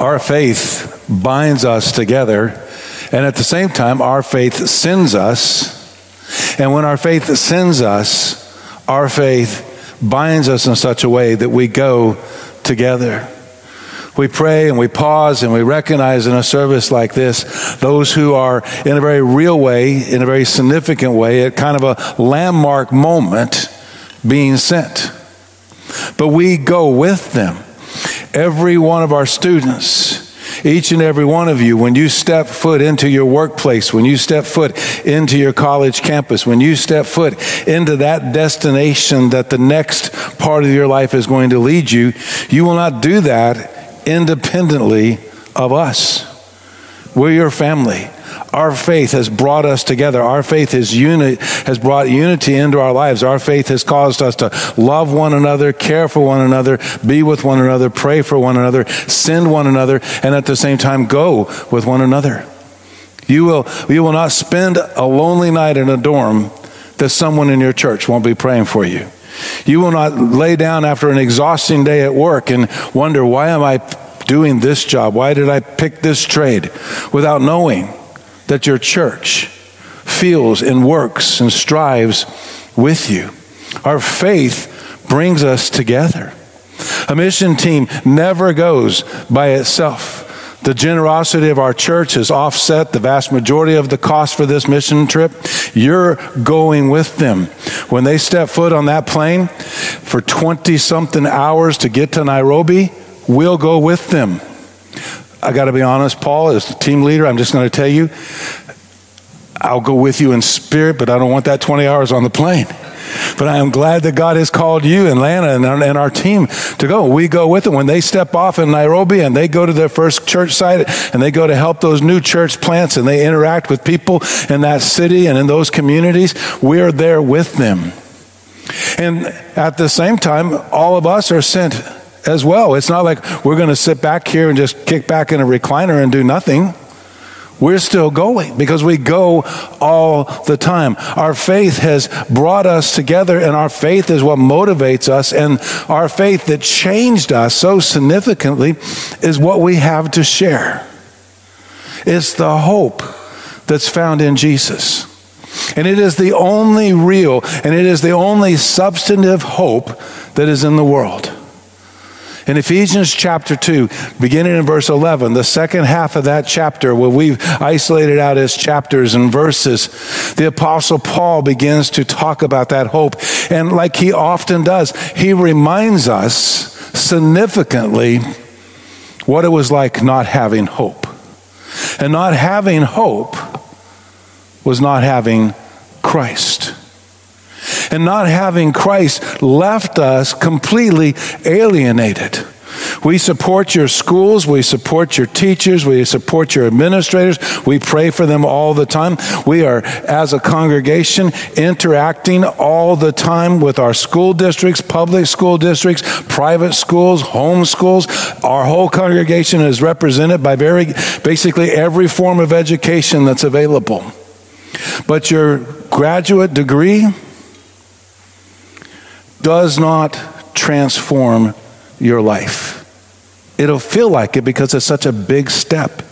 our faith binds us together, and at the same time, our faith sends us. And when our faith sends us, our faith binds us in such a way that we go together. We pray and we pause and we recognize in a service like this those who are in a very real way, in a very significant way, at kind of a landmark moment being sent. But we go with them. Every one of our students, each and every one of you, when you step foot into your workplace, when you step foot into your college campus, when you step foot into that destination that the next part of your life is going to lead you, you will not do that independently of us. We're your family. Our faith has brought us together. Our faith has, uni- has brought unity into our lives. Our faith has caused us to love one another, care for one another, be with one another, pray for one another, send one another, and at the same time go with one another. You will, you will not spend a lonely night in a dorm that someone in your church won't be praying for you. You will not lay down after an exhausting day at work and wonder, why am I doing this job? Why did I pick this trade? Without knowing that your church feels and works and strives with you. Our faith brings us together. A mission team never goes by itself. The generosity of our church has offset the vast majority of the cost for this mission trip. You're going with them. When they step foot on that plane for 20 something hours to get to Nairobi, we'll go with them. I got to be honest, Paul, as the team leader, I'm just going to tell you, I'll go with you in spirit, but I don't want that 20 hours on the plane. But I am glad that God has called you and Lana and our, and our team to go. We go with them. When they step off in Nairobi and they go to their first church site and they go to help those new church plants and they interact with people in that city and in those communities, we're there with them. And at the same time, all of us are sent as well. It's not like we're going to sit back here and just kick back in a recliner and do nothing. We're still going because we go all the time. Our faith has brought us together, and our faith is what motivates us. And our faith that changed us so significantly is what we have to share. It's the hope that's found in Jesus. And it is the only real and it is the only substantive hope that is in the world. In Ephesians chapter 2, beginning in verse 11, the second half of that chapter, where we've isolated out as chapters and verses, the Apostle Paul begins to talk about that hope. And like he often does, he reminds us significantly what it was like not having hope. And not having hope was not having Christ. And not having Christ left us completely alienated. We support your schools. We support your teachers. We support your administrators. We pray for them all the time. We are, as a congregation, interacting all the time with our school districts, public school districts, private schools, home schools. Our whole congregation is represented by very, basically every form of education that's available. But your graduate degree, does not transform your life. It'll feel like it because it's such a big step.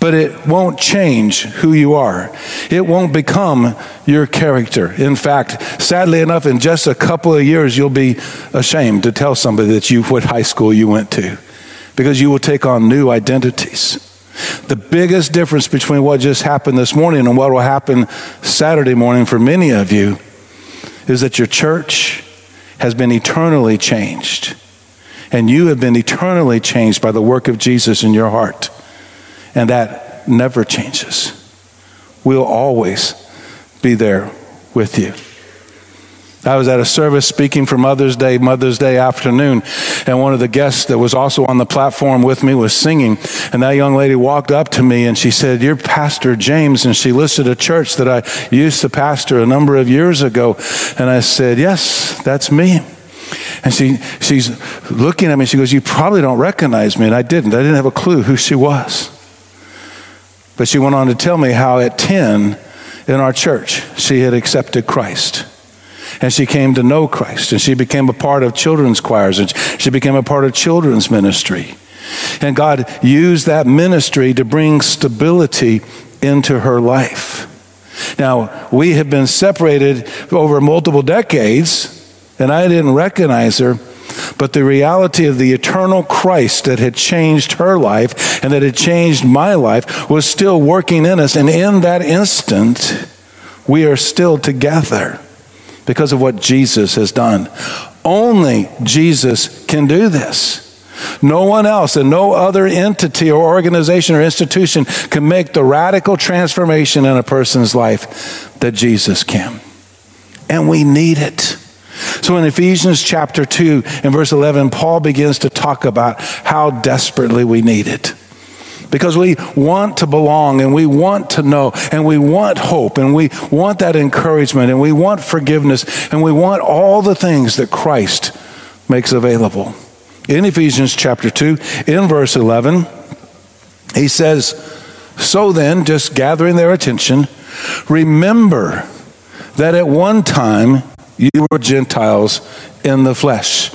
But it won't change who you are. It won't become your character. In fact, sadly enough, in just a couple of years, you'll be ashamed to tell somebody that you what high school you went to because you will take on new identities. The biggest difference between what just happened this morning and what will happen Saturday morning for many of you is that your church has been eternally changed. And you have been eternally changed by the work of Jesus in your heart. And that never changes. We'll always be there with you. I was at a service speaking for Mother's Day, Mother's Day afternoon, and one of the guests that was also on the platform with me was singing. And that young lady walked up to me and she said, You're Pastor James. And she listed a church that I used to pastor a number of years ago. And I said, Yes, that's me. And she, she's looking at me. She goes, You probably don't recognize me. And I didn't. I didn't have a clue who she was. But she went on to tell me how at 10 in our church, she had accepted Christ and she came to know Christ and she became a part of children's choirs and she became a part of children's ministry. And God used that ministry to bring stability into her life. Now, we have been separated over multiple decades, and I didn't recognize her. But the reality of the eternal Christ that had changed her life and that had changed my life was still working in us. And in that instant, we are still together because of what Jesus has done. Only Jesus can do this. No one else and no other entity or organization or institution can make the radical transformation in a person's life that Jesus can. And we need it. So in Ephesians chapter 2 and verse 11, Paul begins to talk about how desperately we need it. Because we want to belong and we want to know and we want hope and we want that encouragement and we want forgiveness and we want all the things that Christ makes available. In Ephesians chapter 2, in verse 11, he says, So then, just gathering their attention, remember that at one time you were Gentiles in the flesh.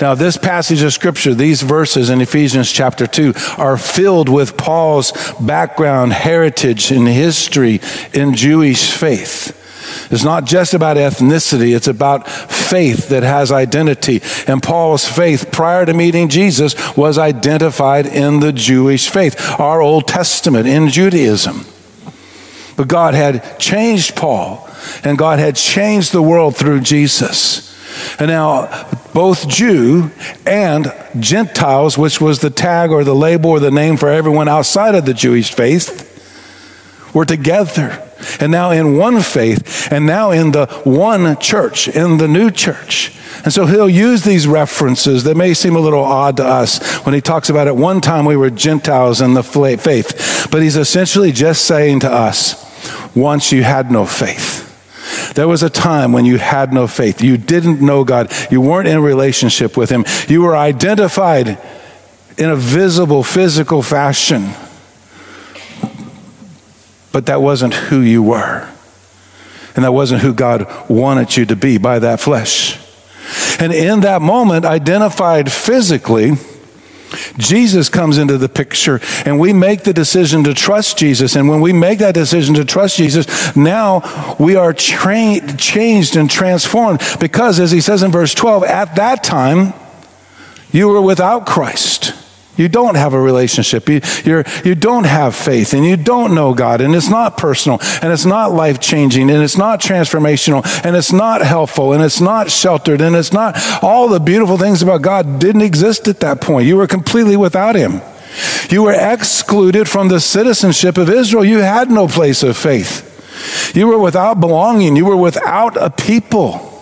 Now, this passage of scripture, these verses in Ephesians chapter 2, are filled with Paul's background, heritage, and history in Jewish faith. It's not just about ethnicity, it's about faith that has identity. And Paul's faith prior to meeting Jesus was identified in the Jewish faith, our Old Testament in Judaism. But God had changed Paul, and God had changed the world through Jesus. And now, both Jew and Gentiles, which was the tag or the label or the name for everyone outside of the Jewish faith, were together. And now in one faith, and now in the one church, in the new church. And so he'll use these references that may seem a little odd to us when he talks about at one time we were Gentiles in the faith. But he's essentially just saying to us, once you had no faith. There was a time when you had no faith. You didn't know God. You weren't in relationship with Him. You were identified in a visible, physical fashion. But that wasn't who you were. And that wasn't who God wanted you to be by that flesh. And in that moment, identified physically, Jesus comes into the picture and we make the decision to trust Jesus. And when we make that decision to trust Jesus, now we are tra- changed and transformed because, as he says in verse 12, at that time you were without Christ. You don't have a relationship. You, you're, you don't have faith and you don't know God and it's not personal and it's not life changing and it's not transformational and it's not helpful and it's not sheltered and it's not all the beautiful things about God didn't exist at that point. You were completely without Him. You were excluded from the citizenship of Israel. You had no place of faith. You were without belonging. You were without a people.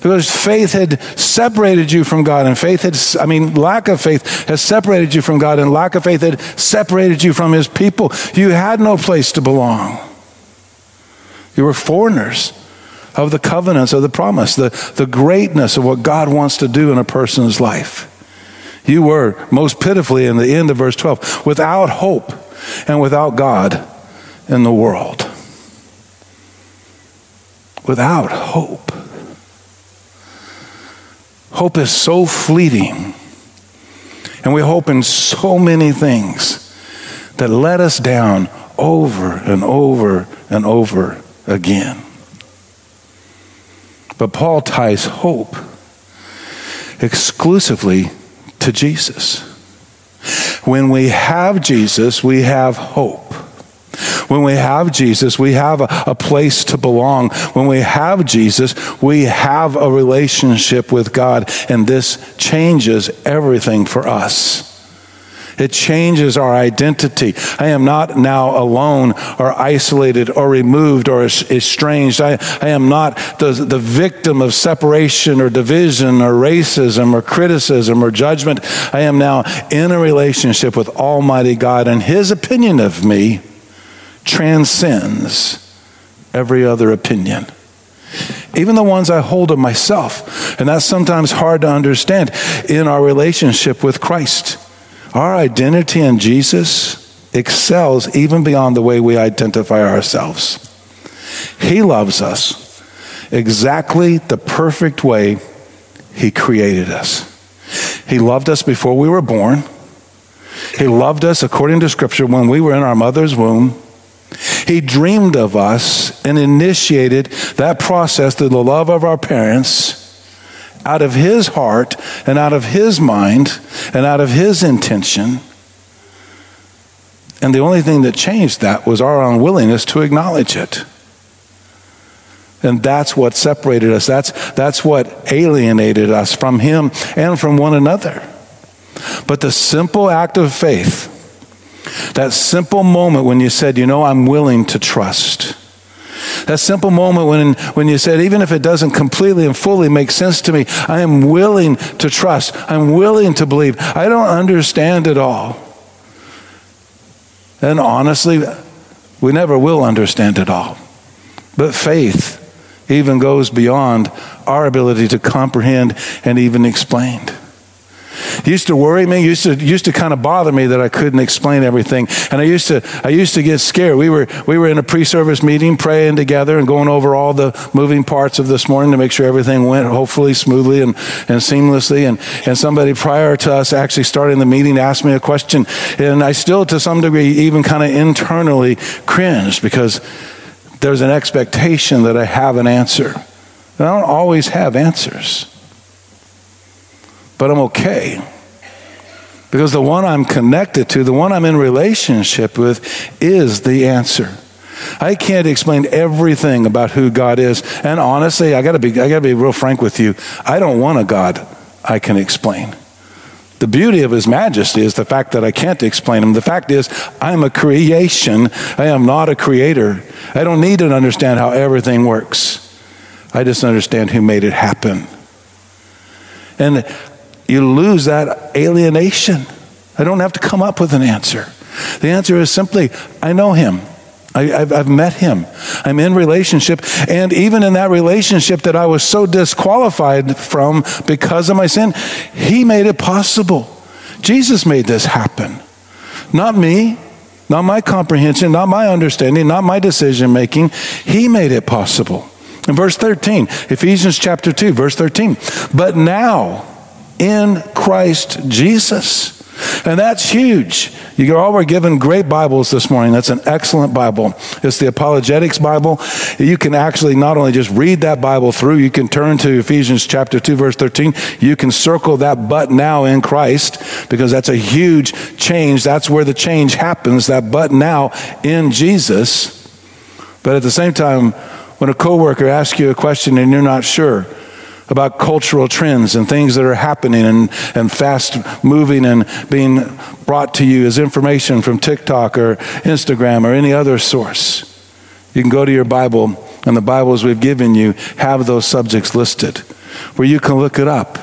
Because faith had separated you from God, and faith had, I mean, lack of faith has separated you from God, and lack of faith had separated you from His people. You had no place to belong. You were foreigners of the covenants of the promise, the, the greatness of what God wants to do in a person's life. You were, most pitifully, in the end of verse 12, without hope and without God in the world. Without hope. Hope is so fleeting. And we hope in so many things that let us down over and over and over again. But Paul ties hope exclusively to Jesus. When we have Jesus, we have hope. When we have Jesus, we have a, a, place to belong. When we have Jesus, we have a relationship with God, and this changes everything for us. It changes our identity. I am not now alone or isolated or removed or estranged. I, I am not the, the victim of separation or division or racism or criticism or judgment. I am now in a relationship with Almighty God, and His opinion of me transcends every other opinion. Even the ones I hold of myself. And that's sometimes hard to understand in our relationship with Christ. Our identity in Jesus excels even beyond the way we identify ourselves. He loves us exactly the perfect way He created us. He loved us before we were born. He loved us according to Scripture when we were in our mother's womb. He dreamed of us and initiated that process through the love of our parents out of His heart and out of His mind and out of His intention. And the only thing that changed that was our unwillingness to acknowledge it. And that's what separated us. That's, that's what alienated us from Him and from one another. But the simple act of faith, that simple moment when you said, you know, I'm willing to trust. That simple moment when, when you said, even if it doesn't completely and fully make sense to me, I am willing to trust. I'm willing to believe. I don't understand it all. And honestly, we never will understand it all. But faith even goes beyond our ability to comprehend and even explain. Used to worry me, used to used to kind of bother me that I couldn't explain everything. And I used to I used to get scared. We were we were in a pre-service meeting praying together and going over all the moving parts of this morning to make sure everything went hopefully smoothly and, and seamlessly. And and somebody prior to us actually starting the meeting asked me a question. And I still to some degree even kind of internally cringed because there's an expectation that I have an answer. And I don't always have answers. But I'm okay. Because the one I'm connected to, the one I'm in relationship with, is the answer. I can't explain everything about who God is. And honestly, I gotta be I gotta be real frank with you. I don't want a God I can explain. The beauty of his majesty is the fact that I can't explain him. The fact is, I'm a creation. I am not a creator. I don't need to understand how everything works. I just understand who made it happen. And you lose that alienation. I don't have to come up with an answer. The answer is simply, I know him. I, have met him. I'm in relationship. And even in that relationship that I was so disqualified from because of my sin, he made it possible. Jesus made this happen. Not me, not my comprehension, not my understanding, not my decision making. He made it possible. In verse 13, Ephesians chapter 2, verse 13. But now, in Christ Jesus, and that's huge. You all oh, were given great Bibles this morning. That's an excellent Bible. It's the Apologetics Bible. You can actually not only just read that Bible through, you can turn to Ephesians chapter 2, verse 13. You can circle that but now in Christ because that's a huge change. That's where the change happens, that but now in Jesus. But at the same time, when a coworker asks you a question and you're not sure, about cultural trends and things that are happening and, and fast moving and being brought to you as information from TikTok or Instagram or any other source. You can go to your Bible, and the Bibles we've given you have those subjects listed where you can look it up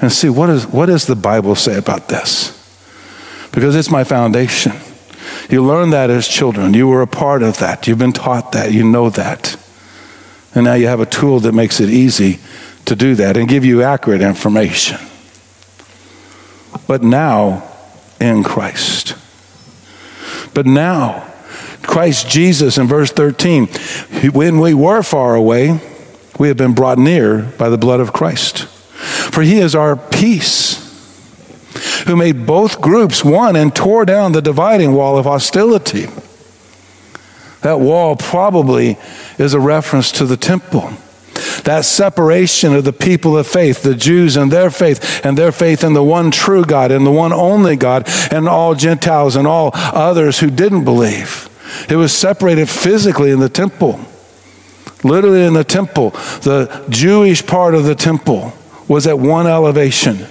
and see what, is, what does the Bible say about this? Because it's my foundation. You learned that as children. You were a part of that. You've been taught that. You know that. And now you have a tool that makes it easy to do that and give you accurate information. But now in Christ. But now, Christ Jesus in verse 13, when we were far away, we have been brought near by the blood of Christ. For he is our peace, who made both groups one and tore down the dividing wall of hostility. That wall probably is a reference to the temple that separation of the people of faith, the Jews and their faith, and their faith in the one true God and the one only God, and all Gentiles and all others who didn't believe. It was separated physically in the temple. Literally in the temple, the Jewish part of the temple was at one elevation.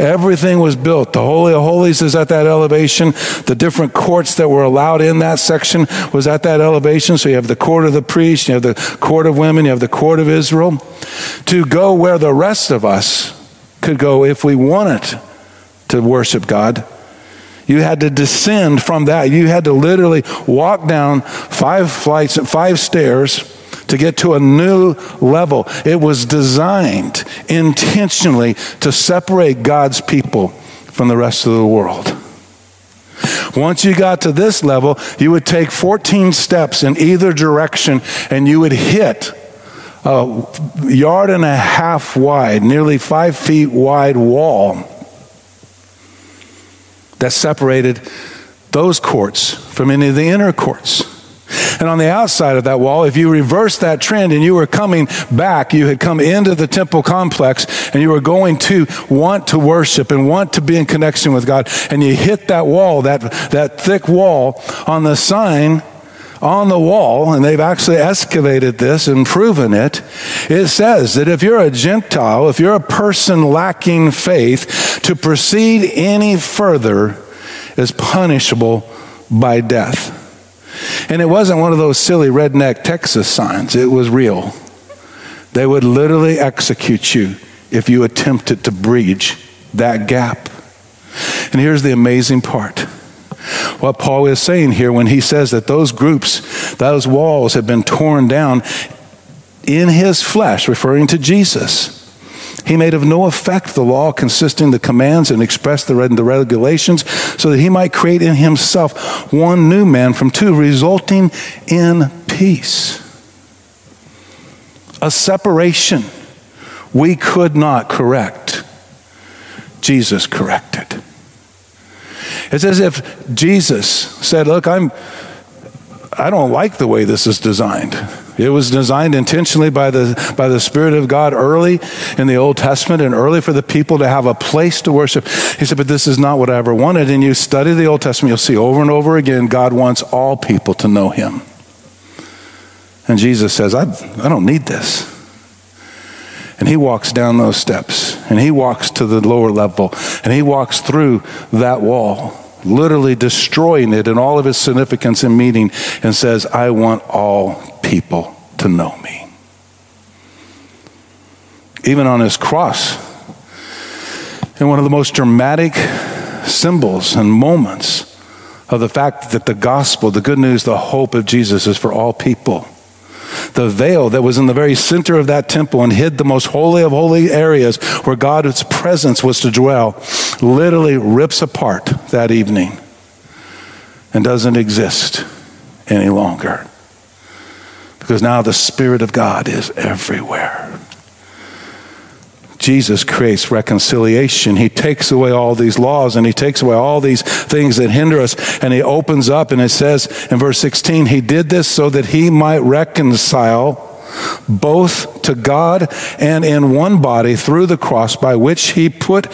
Everything was built. The Holy of Holies is at that elevation. The different courts that were allowed in that section was at that elevation. So you have the court of the priests, you have the court of women, you have the court of Israel. To go where the rest of us could go if we wanted to worship God. You had to descend from that. You had to literally walk down five flights, five stairs to get to a new level. It was designed intentionally to separate God's people from the rest of the world. Once you got to this level, you would take 14 steps in either direction and you would hit a yard and a half wide, nearly five feet wide wall that separated those courts from any of the inner courts. And on the outside of that wall, if you reverse that trend and you were coming back, you had come into the temple complex and you were going to want to worship and want to be in connection with God, and you hit that wall, that, that thick wall on the sign on the wall, and they've actually excavated this and proven it, it says that if you're a Gentile, if you're a person lacking faith, to proceed any further is punishable by death. And it wasn't one of those silly redneck Texas signs, it was real. They would literally execute you if you attempted to breach that gap. And here's the amazing part what Paul is saying here when he says that those groups, those walls have been torn down in his flesh, referring to Jesus. He made of no effect the law consisting the commands and expressed the, the regulations so that he might create in himself one new man from two, resulting in peace. A separation we could not correct. Jesus corrected. It's as if Jesus said, Look, I'm, I don't like the way this is designed. It was designed intentionally by the, by the Spirit of God early in the Old Testament and early for the people to have a place to worship. He said, But this is not what I ever wanted. And you study the Old Testament, you'll see over and over again, God wants all people to know Him. And Jesus says, I, I don't need this. And he walks down those steps and he walks to the lower level and he walks through that wall, literally destroying it and all of its significance and meaning, and says, I want all people to know me. Even on his cross, in one of the most dramatic symbols and moments of the fact that the gospel, the good news, the hope of Jesus is for all people the veil that was in the very center of that temple and hid the most holy of holy areas where God's presence was to dwell, literally rips apart that evening and doesn't exist any longer. Because now the Spirit of God is everywhere. Jesus creates reconciliation. He takes away all these laws and he takes away all these things that hinder us and he opens up and it says in verse 16, he did this so that he might reconcile both to God and in one body through the cross by which he put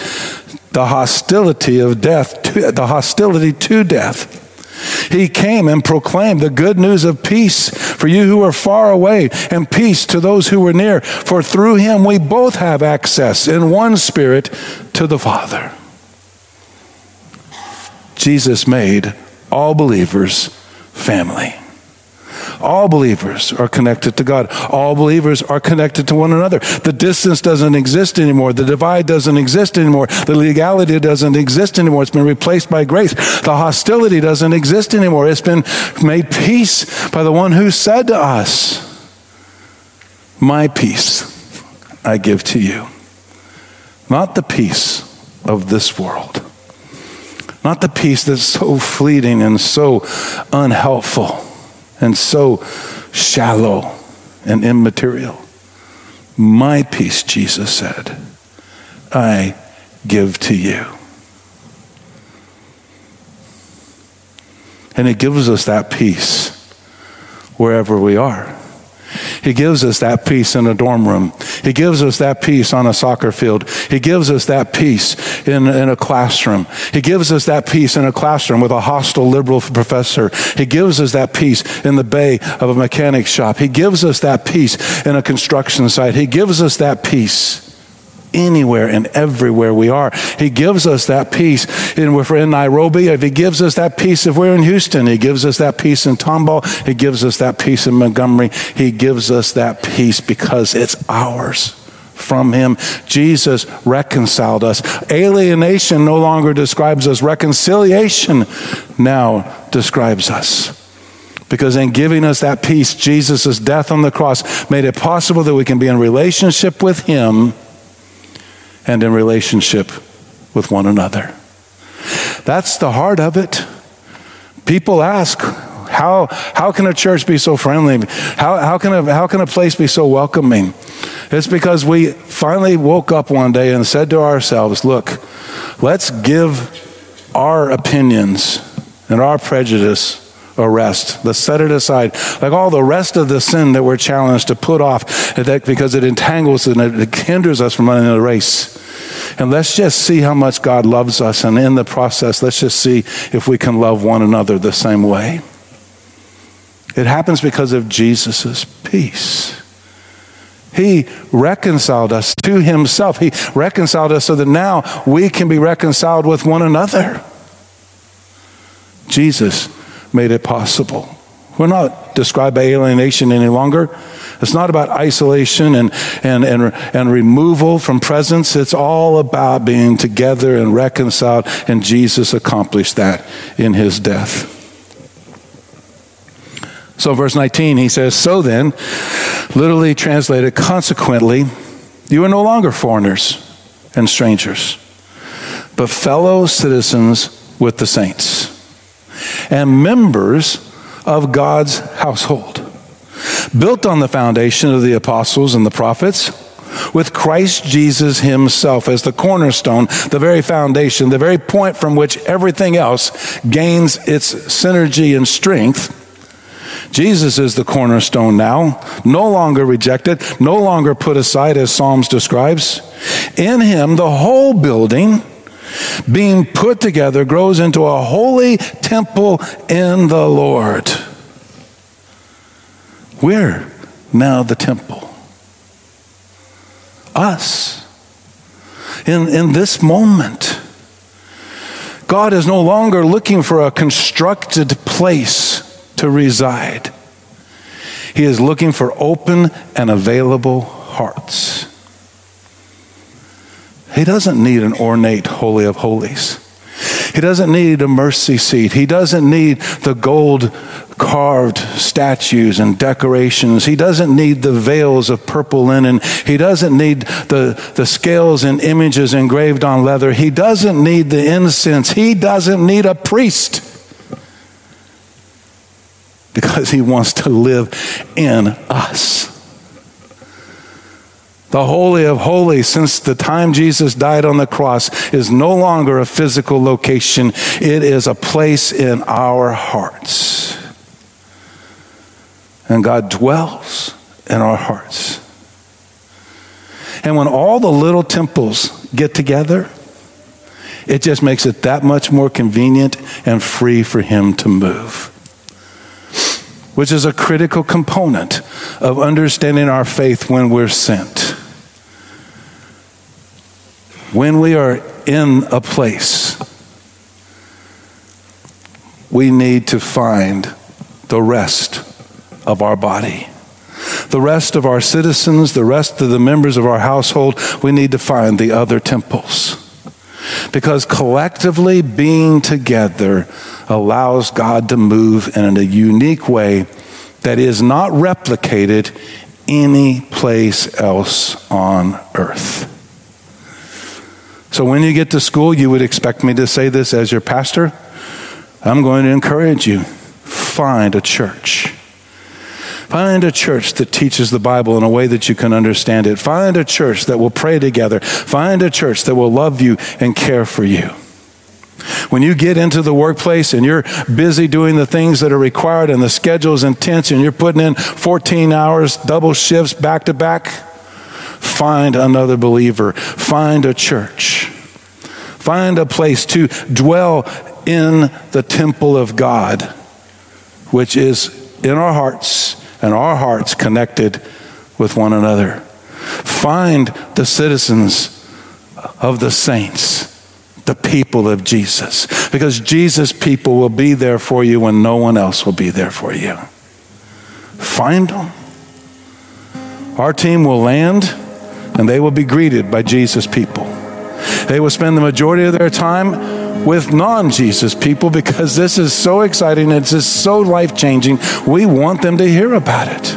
the hostility of death to, the hostility to death. He came and proclaimed the good news of peace for you who are far away and peace to those who were near. For through him we both have access in one spirit to the Father. Jesus made all believers family. All believers are connected to God. All believers are connected to one another. The distance doesn't exist anymore. The divide doesn't exist anymore. The legality doesn't exist anymore. It's been replaced by grace. The hostility doesn't exist anymore. It's been made peace by the one who said to us, My peace I give to you. Not the peace of this world. Not the peace that's so fleeting and so unhelpful and so shallow and immaterial. My peace, Jesus said, I give to you. And it gives us that peace wherever we are. He gives us that peace in a dorm room. He gives us that peace on a soccer field. He gives us that peace in, in a classroom. He gives us that peace in a classroom with a hostile liberal professor. He gives us that peace in the bay of a mechanic shop. He gives us that peace in a construction site. He gives us that peace anywhere and everywhere we are. He gives us that peace. And if we're in Nairobi, if He gives us that peace, if we're in Houston, He gives us that peace in Tomball, He gives us that peace in Montgomery. He gives us that peace because it's ours from him. Jesus reconciled us. Alienation no longer describes us, reconciliation now describes us. Because in giving us that peace, Jesus' death on the cross made it possible that we can be in relationship with him and in relationship with one another. That's the heart of it. People ask, how, how can a church be so friendly? How, how, can a, how can a place be so welcoming? It's because we finally woke up one day and said to ourselves, look, let's give our opinions and our prejudice arrest. Let's set it aside. Like all the rest of the sin that we're challenged to put off because it entangles and it hinders us from running the race. And let's just see how much God loves us. And in the process, let's just see if we can love one another the same way. It happens because of Jesus' peace. He reconciled us to himself. He reconciled us so that now we can be reconciled with one another. Jesus made it possible. We're not described by alienation any longer. It's not about isolation and, and, and, and removal from presence. It's all about being together and reconciled, and Jesus accomplished that in his death. So, verse 19, he says, So then, literally translated, consequently, you are no longer foreigners and strangers, but fellow citizens with the saints and members of God's household, built on the foundation of the apostles and the prophets with Christ Jesus Himself as the cornerstone, the very foundation, the very point from which everything else gains its synergy and strength. Jesus is the cornerstone now, no longer rejected, no longer put aside, as Psalms describes. In him, the whole building, being put together, grows into a holy temple in the Lord. We're now the temple. Us. In, in this moment, God is no longer looking for a constructed place to reside. He is looking for open and available hearts. He doesn't need an ornate Holy of Holies. He doesn't need a mercy seat. He doesn't need the gold carved statues and decorations. He doesn't need the veils of purple linen. He doesn't need the, the scales and images engraved on leather. He doesn't need the incense. He doesn't need a priest because he wants to live in us. The Holy of Holies, since the time Jesus died on the cross, is no longer a physical location, it is a place in our hearts. And God dwells in our hearts. And when all the little temples get together, it just makes it that much more convenient and free for Him to move which is a critical component of understanding our faith when we're sent. When we are in a place, we need to find the rest of our body. The rest of our citizens, the rest of the members of our household, we need to find the other temples. Because collectively being together allows God to move in a unique way that is not replicated any place else on earth. So when you get to school, you would expect me to say this as your pastor. I'm going to encourage you find a church. Find a church that teaches the Bible in a way that you can understand it. Find a church that will pray together. Find a church that will love you and care for you. When you get into the workplace and you're busy doing the things that are required and the schedule's intense and you're putting in 14 hours, double shifts back to back, find another believer. Find a church. Find a place to dwell in the temple of God, which is in our hearts and our hearts connected with one another. Find the citizens of the saints the people of Jesus. Because Jesus' people will be there for you when no one else will be there for you. Find them. Our team will land and they will be greeted by Jesus' people. They will spend the majority of their time with non Jesus people because this is so exciting. It's just so life changing. We want them to hear about it.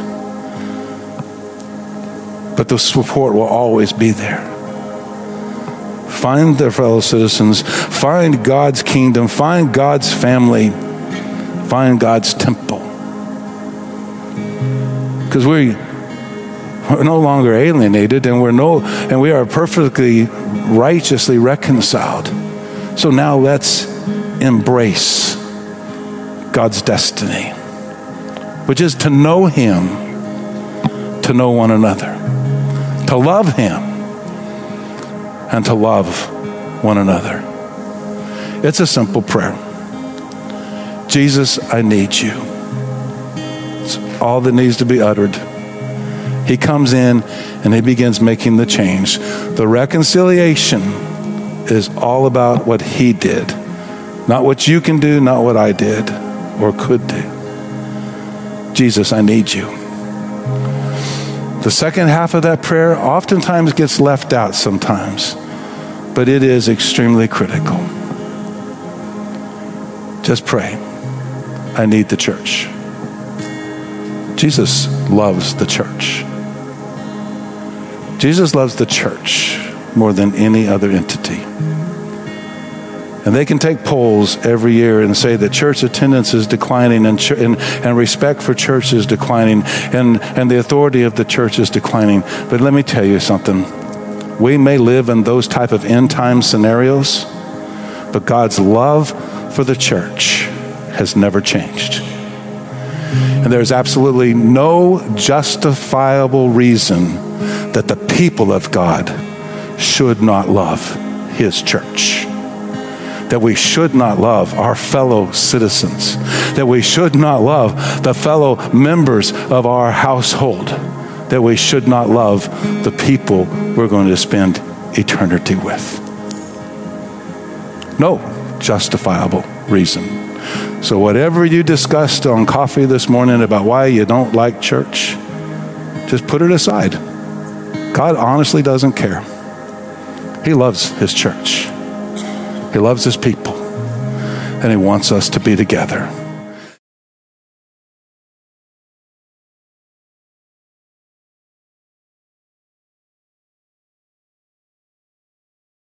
But the support will always be there find their fellow citizens, find God's kingdom, find God's family, find God's temple. Because we we're no longer alienated and we're no and we are perfectly righteously reconciled. So now let's embrace God's destiny, which is to know Him, to know one another, to love Him, and to love one another. It's a simple prayer. Jesus, I need you. It's all that needs to be uttered. He comes in and he begins making the change. The reconciliation is all about what he did, not what you can do, not what I did or could do. Jesus, I need you. The second half of that prayer oftentimes gets left out sometimes, but it is extremely critical. Just pray. I need the church. Jesus loves the church. Jesus loves the church more than any other entity. And they can take polls every year and say that church attendance is declining and, ch- and, and, respect for church is declining and, and the authority of the church is declining. But let me tell you something. We may live in those type of end time scenarios, but God's love for the church has never changed. And there's absolutely no justifiable reason that the people of God should not love his church. That we should not love our fellow citizens. That we should not love the fellow members of our household. That we should not love the people we're going to spend eternity with. No justifiable reason. So, whatever you discussed on coffee this morning about why you don't like church, just put it aside. God honestly doesn't care. He loves His church, He loves His people, and He wants us to be together.